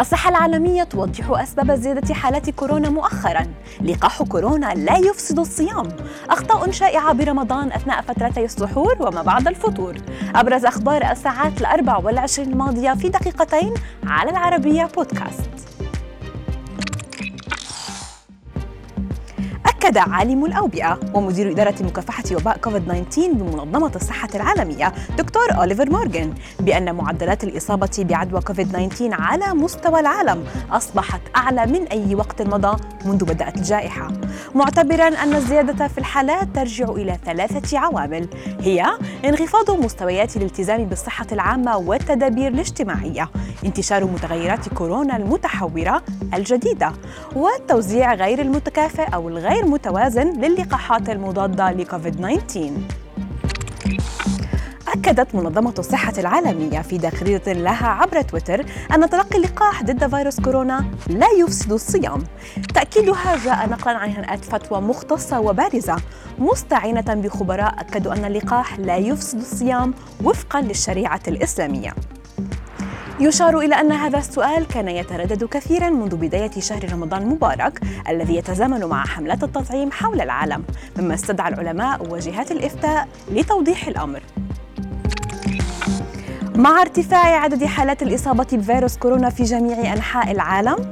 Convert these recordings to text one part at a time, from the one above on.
الصحة العالمية توضح أسباب زيادة حالات كورونا مؤخرا. لقاح كورونا لا يفسد الصيام. أخطاء شائعة برمضان أثناء فترتي السحور وما بعد الفطور. أبرز أخبار الساعات الأربع والعشرين الماضية في دقيقتين على العربية بودكاست. أكد عالم الأوبئة ومدير إدارة مكافحة وباء كوفيد 19 بمنظمة الصحة العالمية دكتور أوليفر مورغان بأن معدلات الإصابة بعدوى كوفيد 19 على مستوى العالم أصبحت أعلى من أي وقت مضى منذ بدأت الجائحة. معتبرا أن الزيادة في الحالات ترجع إلى ثلاثة عوامل هي انخفاض مستويات الالتزام بالصحة العامة والتدابير الاجتماعية انتشار متغيرات كورونا المتحورة الجديدة والتوزيع غير المتكافئ أو الغير متوازن للقاحات المضادة لكوفيد 19 أكدت منظمة الصحة العالمية في تغريدة لها عبر تويتر أن تلقي اللقاح ضد فيروس كورونا لا يفسد الصيام. تأكيدها جاء نقلا عن هيئة فتوى مختصة وبارزة مستعينة بخبراء أكدوا أن اللقاح لا يفسد الصيام وفقا للشريعة الإسلامية. يشار إلى أن هذا السؤال كان يتردد كثيرا منذ بداية شهر رمضان المبارك الذي يتزامن مع حملات التطعيم حول العالم مما استدعى العلماء وجهات الإفتاء لتوضيح الأمر. مع ارتفاع عدد حالات الإصابة بفيروس كورونا في جميع أنحاء العالم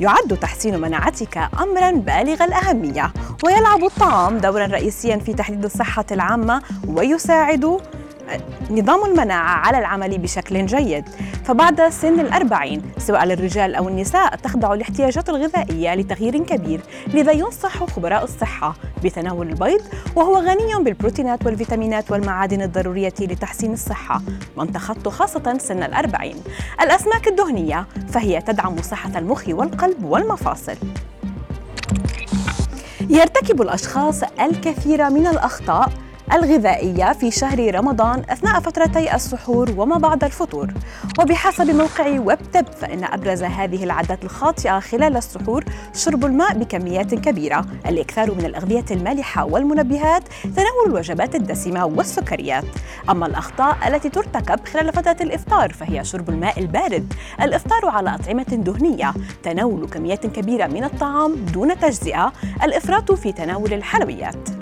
يعد تحسين مناعتك امرا بالغ الأهمية ويلعب الطعام دورا رئيسيا في تحديد الصحة العامة ويساعد نظام المناعة على العمل بشكل جيد. فبعد سن الأربعين سواء للرجال أو النساء تخضع الاحتياجات الغذائية لتغيير كبير لذا ينصح خبراء الصحة بتناول البيض وهو غني بالبروتينات والفيتامينات والمعادن الضرورية لتحسين الصحة من تخطوا خاصة سن الأربعين. الأسماك الدهنية فهي تدعم صحة المخ والقلب والمفاصل. يرتكب الأشخاص الكثير من الأخطاء الغذائية في شهر رمضان أثناء فترتي السحور وما بعد الفطور. وبحسب موقع ويب تب فإن أبرز هذه العادات الخاطئة خلال السحور شرب الماء بكميات كبيرة. الإكثار من الأغذية المالحة والمنبهات تناول الوجبات الدسمة والسكريات. أما الأخطاء التي ترتكب خلال فترة الإفطار فهي شرب الماء البارد. الإفطار على أطعمة دهنية تناول كميات كبيرة من الطعام دون تجزئة. الإفراط في تناول الحلويات.